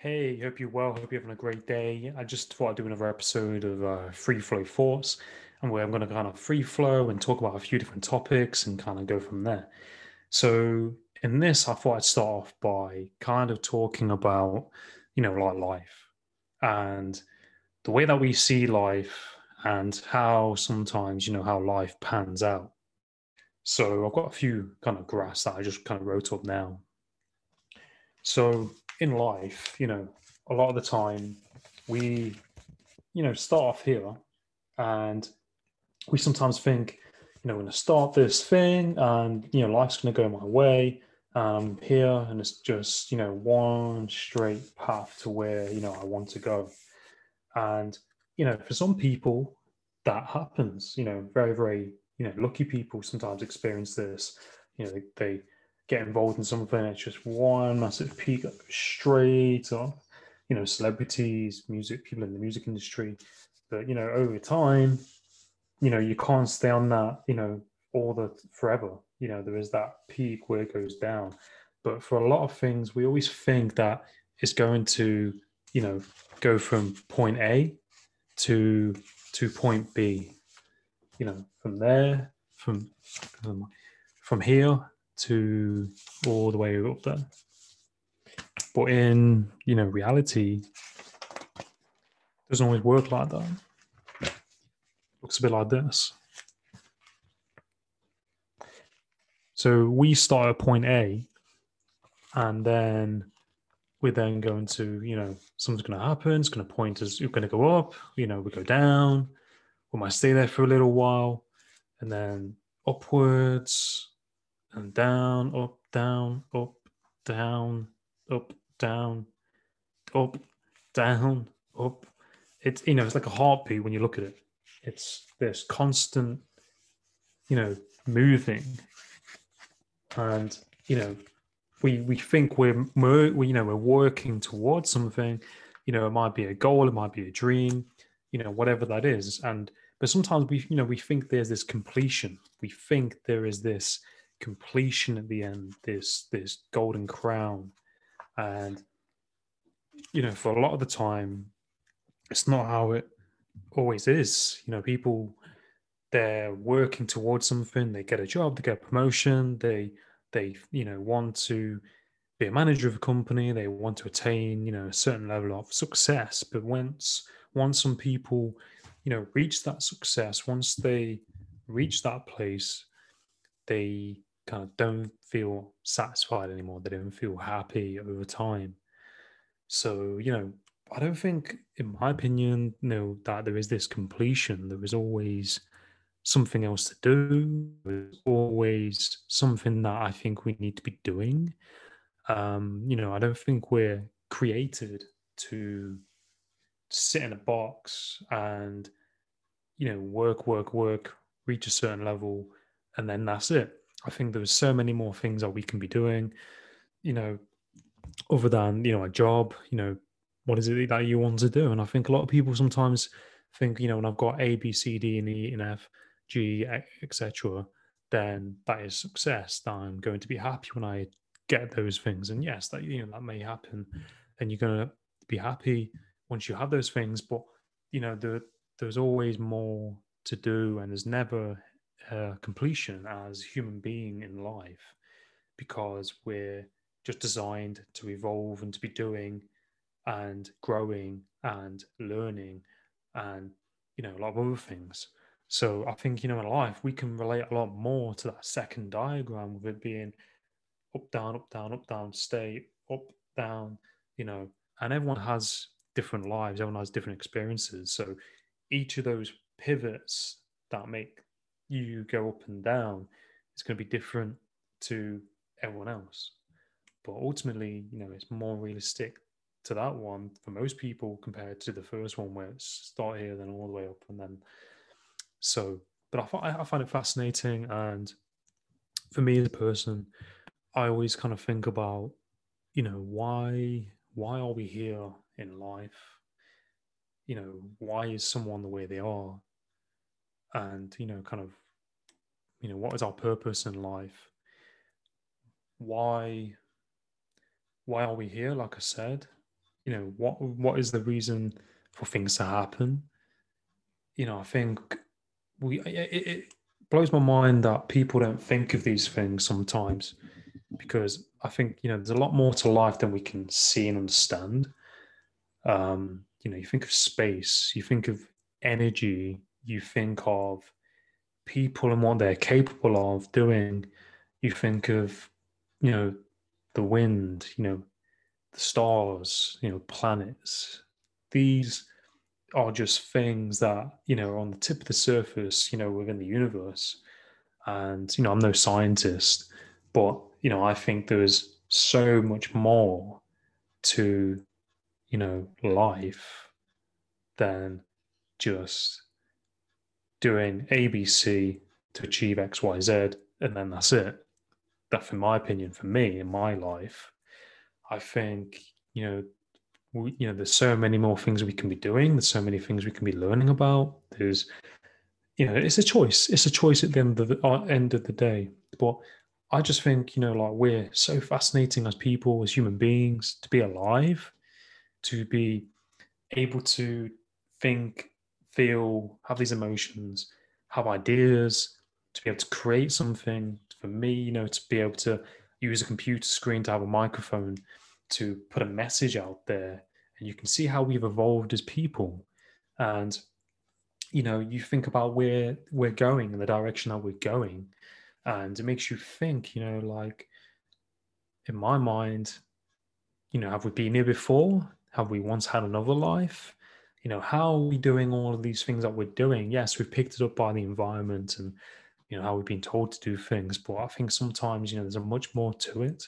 Hey, hope you're well. Hope you're having a great day. I just thought I'd do another episode of uh, Free Flow Thoughts, and where I'm going to kind of free flow and talk about a few different topics and kind of go from there. So, in this, I thought I'd start off by kind of talking about, you know, like life and the way that we see life and how sometimes, you know, how life pans out. So, I've got a few kind of graphs that I just kind of wrote up now. So, in life, you know, a lot of the time we, you know, start off here and we sometimes think, you know, I'm going to start this thing and, you know, life's going to go my way. And I'm here and it's just, you know, one straight path to where, you know, I want to go. And, you know, for some people, that happens, you know, very, very, you know, lucky people sometimes experience this. You know, they, they get involved in something, it's just one massive peak straight up. You know, celebrities, music, people in the music industry. But, you know, over time, you know, you can't stay on that, you know, all the forever. You know, there is that peak where it goes down. But for a lot of things, we always think that it's going to, you know, go from point A to to point B. You know, from there, from from here to all the way up there. But in you know reality, doesn't always work like that. Looks a bit like this. So we start at point A, and then we're then going to, you know, something's going to happen. It's going to point us. You're going to go up. You know, we go down. We might stay there for a little while, and then upwards and down, up, down, up, down, up, down, up, down, up. It's you know, it's like a heartbeat when you look at it. It's this constant, you know, moving, and you know, we we think we're, we're you know we're working towards something. You know, it might be a goal, it might be a dream, you know, whatever that is, and but sometimes we you know we think there's this completion. We think there is this completion at the end, this this golden crown, and you know, for a lot of the time, it's not how it always is. You know, people they're working towards something, they get a job, they get a promotion, they they you know want to be a manager of a company, they want to attain you know a certain level of success. But once once some people you know reach that success, once they reach that place, they kind of don't feel satisfied anymore. They don't feel happy over time. So, you know, I don't think, in my opinion, you know, that there is this completion. There is always something else to do. There's always something that I think we need to be doing. Um, you know, I don't think we're created to sit in a box and, you know, work, work, work, reach a certain level, and then that's it. I think there's so many more things that we can be doing, you know, other than, you know, a job, you know, what is it that you want to do? And I think a lot of people sometimes think, you know, when I've got A, B, C, D, and E, and F, G, etc., then that is success. That I'm going to be happy when I get those things. And yes, that you know that may happen, and you're going to be happy once you have those things. But you know, the, there's always more to do, and there's never uh, completion as human being in life because we're just designed to evolve and to be doing and growing and learning and you know a lot of other things. So i think you know in life we can relate a lot more to that second diagram with it being up down up down up down stay up down you know and everyone has different lives everyone has different experiences. So each of those pivots that make you go up and down, it's going to be different to everyone else. but ultimately, you know, it's more realistic to that one for most people compared to the first one where it's start here, then all the way up, and then so. But I, find, I find it fascinating, and for me as a person, I always kind of think about, you know, why why are we here in life? You know, why is someone the way they are? And you know, kind of, you know, what is our purpose in life? Why why are we here? Like I said, you know, what what is the reason for things to happen? You know, I think we it, it blows my mind that people don't think of these things sometimes because I think you know there's a lot more to life than we can see and understand. Um, you know, you think of space, you think of energy, you think of people and what they're capable of doing. You think of, you know, the wind, you know, the stars, you know, planets. These are just things that, you know, are on the tip of the surface, you know, within the universe. And, you know, I'm no scientist, but, you know, I think there is so much more to, you know, life than just doing ABC to achieve XYZ, and then that's it. That, in my opinion, for me in my life, I think you know, we, you know, there's so many more things we can be doing. There's so many things we can be learning about. There's, you know, it's a choice. It's a choice at the end of the uh, end of the day. But I just think you know, like we're so fascinating as people, as human beings, to be alive, to be able to think, feel, have these emotions, have ideas, to be able to create something. For me, you know, to be able to use a computer screen to have a microphone to put a message out there and you can see how we've evolved as people and you know you think about where we're going and the direction that we're going and it makes you think you know like in my mind you know have we been here before have we once had another life you know how are we doing all of these things that we're doing? Yes we've picked it up by the environment and you know how we've been told to do things but i think sometimes you know there's a much more to it.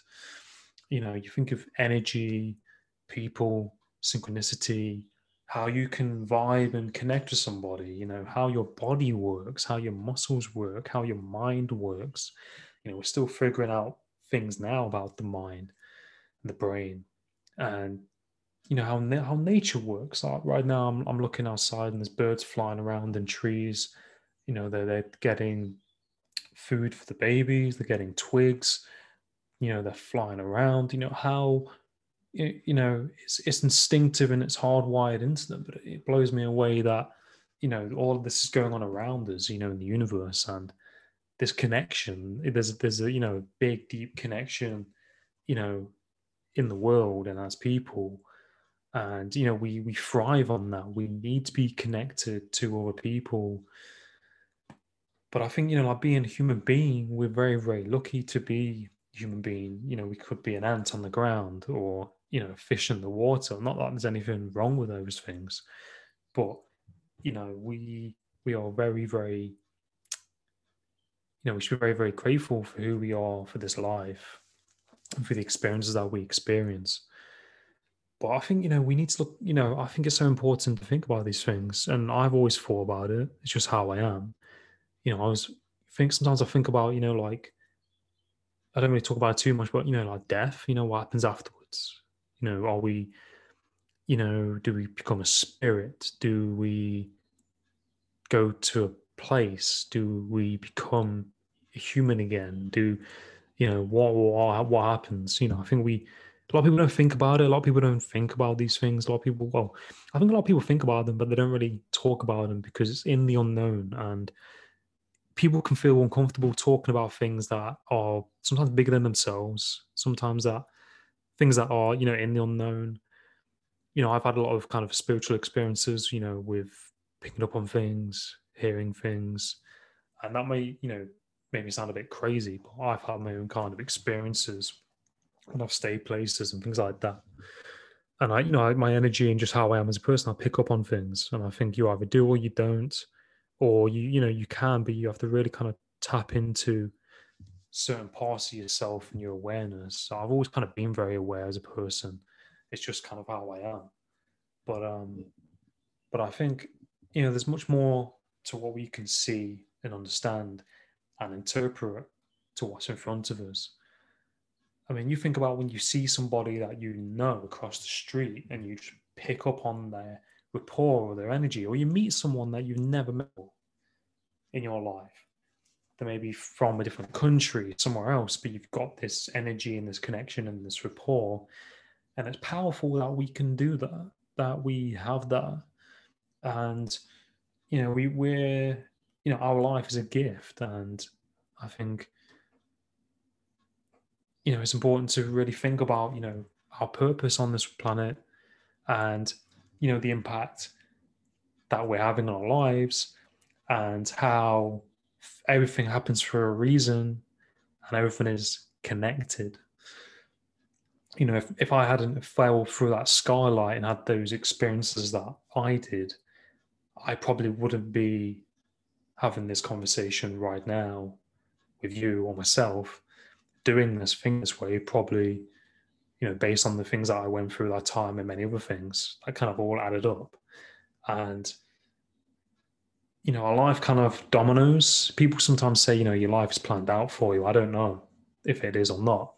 You know you think of energy people synchronicity how you can vibe and connect with somebody you know how your body works how your muscles work how your mind works. You know we're still figuring out things now about the mind the brain and you know how how nature works. Like right now I'm, I'm looking outside and there's birds flying around and trees. You know they're, they're getting food for the babies. They're getting twigs. You know they're flying around. You know how you know it's, it's instinctive and it's hardwired into them but it blows me away that you know all of this is going on around us you know in the universe and this connection there's there's a you know big deep connection you know in the world and as people and you know we we thrive on that we need to be connected to other people but i think you know like being a human being we're very very lucky to be human being. You know, we could be an ant on the ground or, you know, a fish in the water. Not that there's anything wrong with those things, but, you know, we we are very, very, you know, we should be very, very grateful for who we are for this life and for the experiences that we experience. But I think, you know, we need to look, you know, I think it's so important to think about these things. And I've always thought about it. It's just how I am. You know, I was think sometimes I think about, you know, like I don't really talk about too much, but you know, like death, you know, what happens afterwards? You know, are we, you know, do we become a spirit? Do we go to a place? Do we become a human again? Do you know what what what happens? You know, I think we a lot of people don't think about it. A lot of people don't think about these things. A lot of people, well, I think a lot of people think about them, but they don't really talk about them because it's in the unknown and people can feel uncomfortable talking about things that are sometimes bigger than themselves sometimes that things that are you know in the unknown you know i've had a lot of kind of spiritual experiences you know with picking up on things hearing things and that may you know make me sound a bit crazy but i've had my own kind of experiences when i've stayed places and things like that and i you know my energy and just how i am as a person i pick up on things and i think you either do or you don't or you you know you can but you have to really kind of tap into certain parts of yourself and your awareness. So I've always kind of been very aware as a person. It's just kind of how I am. But um, but I think you know there's much more to what we can see and understand and interpret to what's in front of us. I mean, you think about when you see somebody that you know across the street and you just pick up on their rapport or their energy, or you meet someone that you've never met in your life. They may be from a different country, somewhere else, but you've got this energy and this connection and this rapport. And it's powerful that we can do that, that we have that. And, you know, we, we're, you know, our life is a gift. And I think, you know, it's important to really think about, you know, our purpose on this planet and, you know, the impact that we're having on our lives and how everything happens for a reason and everything is connected. You know, if, if I hadn't fell through that skylight and had those experiences that I did, I probably wouldn't be having this conversation right now with you or myself, doing this thing this way, probably, you know, based on the things that I went through that time and many other things, that kind of all added up. And you know, our life kind of dominoes. People sometimes say, you know, your life is planned out for you. I don't know if it is or not.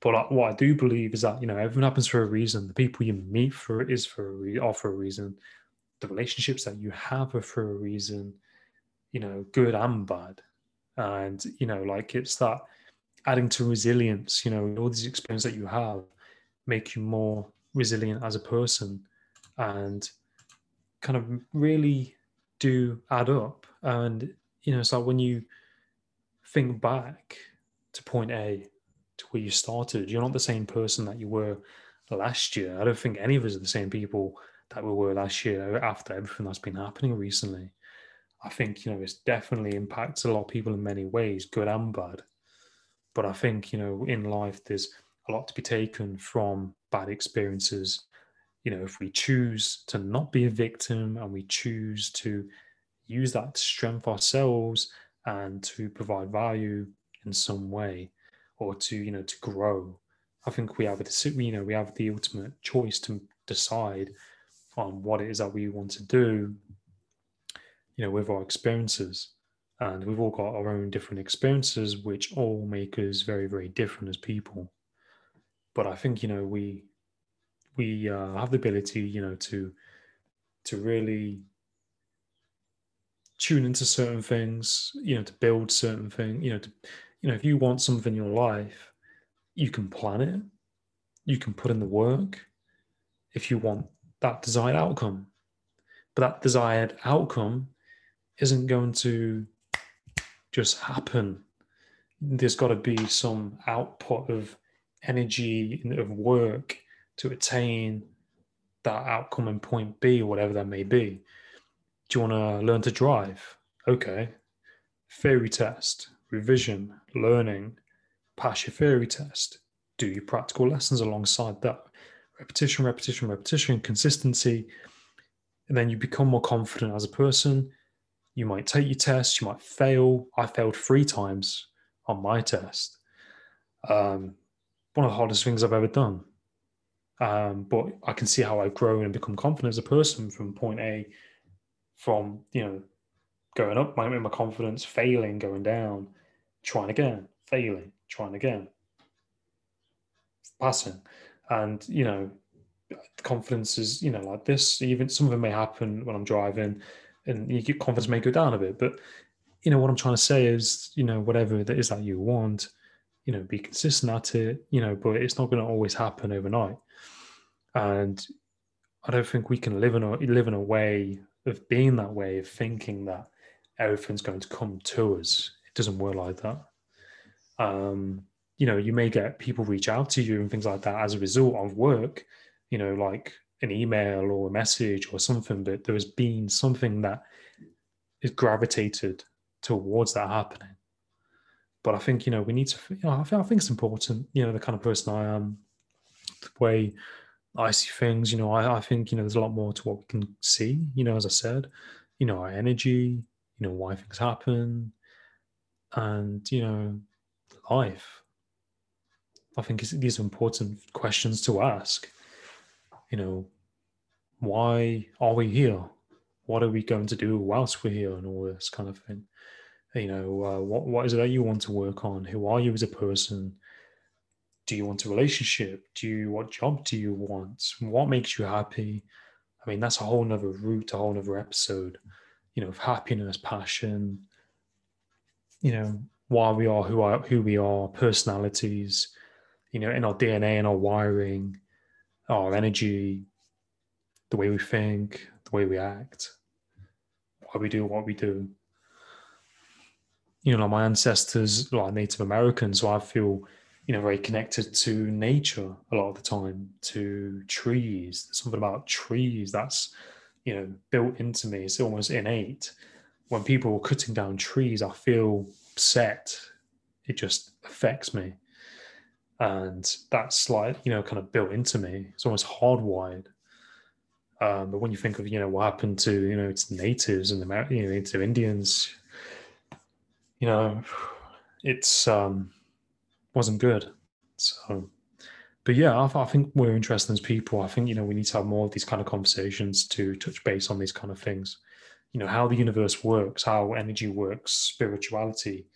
But what I do believe is that, you know, everything happens for a reason. The people you meet for is for a re- are for a reason. The relationships that you have are for a reason, you know, good and bad. And, you know, like it's that adding to resilience, you know, all these experiences that you have make you more resilient as a person and kind of really do add up. And, you know, it's like when you think back to point A to where you started, you're not the same person that you were last year. I don't think any of us are the same people that we were last year after everything that's been happening recently. I think, you know, it's definitely impacts a lot of people in many ways, good and bad. But I think, you know, in life, there's a lot to be taken from bad experiences you know, if we choose to not be a victim and we choose to use that strength ourselves and to provide value in some way or to, you know, to grow, I think we have a, you know, we have the ultimate choice to decide on what it is that we want to do, you know, with our experiences. And we've all got our own different experiences, which all make us very, very different as people. But I think, you know, we we uh, have the ability, you know, to to really tune into certain things, you know, to build certain things, you know, to, you know, if you want something in your life, you can plan it, you can put in the work. If you want that desired outcome, but that desired outcome isn't going to just happen. There's got to be some output of energy of work to attain that outcome in point B whatever that may be. Do you want to learn to drive? Okay. Theory test, revision, learning, pass your theory test, do your practical lessons alongside that. Repetition, repetition, repetition, consistency. And then you become more confident as a person. You might take your test, you might fail. I failed three times on my test. Um, one of the hardest things I've ever done. Um, but I can see how I've grown and become confident as a person from point A, from you know, going up, my my confidence, failing, going down, trying again, failing, trying again, passing, and you know, confidence is you know like this. Even some of it may happen when I'm driving, and your confidence may go down a bit, but you know what I'm trying to say is you know whatever it is that you want, you know, be consistent at it, you know, but it's not going to always happen overnight and I don't think we can live in a live in a way of being that way of thinking that everything's going to come to us. It doesn't work like that. Um, you know, you may get people reach out to you and things like that as a result of work. You know, like an email or a message or something. But there has been something that is gravitated towards that happening. But I think you know we need to. You know, I think, I think it's important. You know, the kind of person I am, the way I see things, you know, I, I think, you know, there's a lot more to what we can see, you know, as I said, you know, our energy, you know, why things happen. And, you know, life? I think these are important questions to ask. You know, why are we here? What are we going to do whilst we're here, and all this kind of thing. You know, uh, what what is it that you want to work on? Who are you as a person? Do you want a relationship? Do you what job do you want? What makes you happy? I mean, that's a whole nother route, a whole nother episode. You know, of happiness, passion. You know, why we are who are who we are, personalities. You know, in our DNA and our wiring, our energy, the way we think, the way we act, why we do what we do. You know, like my ancestors, like Native Americans, so I feel, you know, very connected to nature a lot of the time, to trees. There's something about trees that's, you know, built into me. It's almost innate. When people are cutting down trees, I feel upset. It just affects me. And that's like, you know, kind of built into me. It's almost hardwired. Um, but when you think of you know what happened to you know its natives and the you know Indians, you know, it's um, wasn't good. So, but yeah, I, I, think we're interested as people. I think you know we need to have more of these kind of conversations to touch base on these kind of things. You know how the universe works, how energy works, spirituality,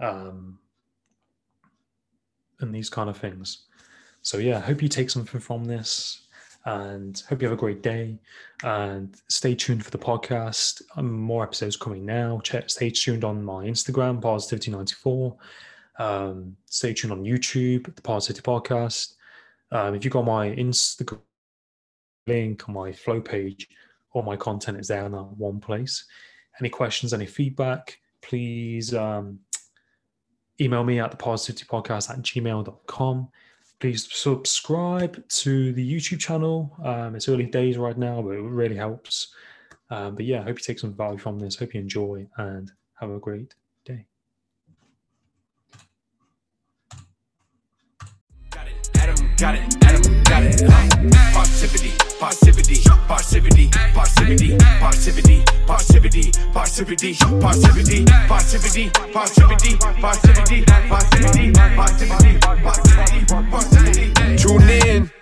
um, and these kind of things. So yeah, hope you take something from this and hope you have a great day and stay tuned for the podcast. Um, more episodes coming now. Check, stay tuned on my instagram positivity94. Um, stay tuned on youtube the positivity podcast. Um, if you got my instagram link on my flow page all my content is there in that one place. Any questions any feedback please um, email me at the positivity podcast at gmail.com please subscribe to the YouTube channel. Um, it's early days right now, but it really helps. Um, but yeah, I hope you take some value from this. Hope you enjoy and have a great day. Got it, Adam, got it, Adam, got it. Positivity, positivity, positivity, positivity, positivity, positivity, positivity, positivity, positivity, positivity, positivity, positivity, positivity. Tune in.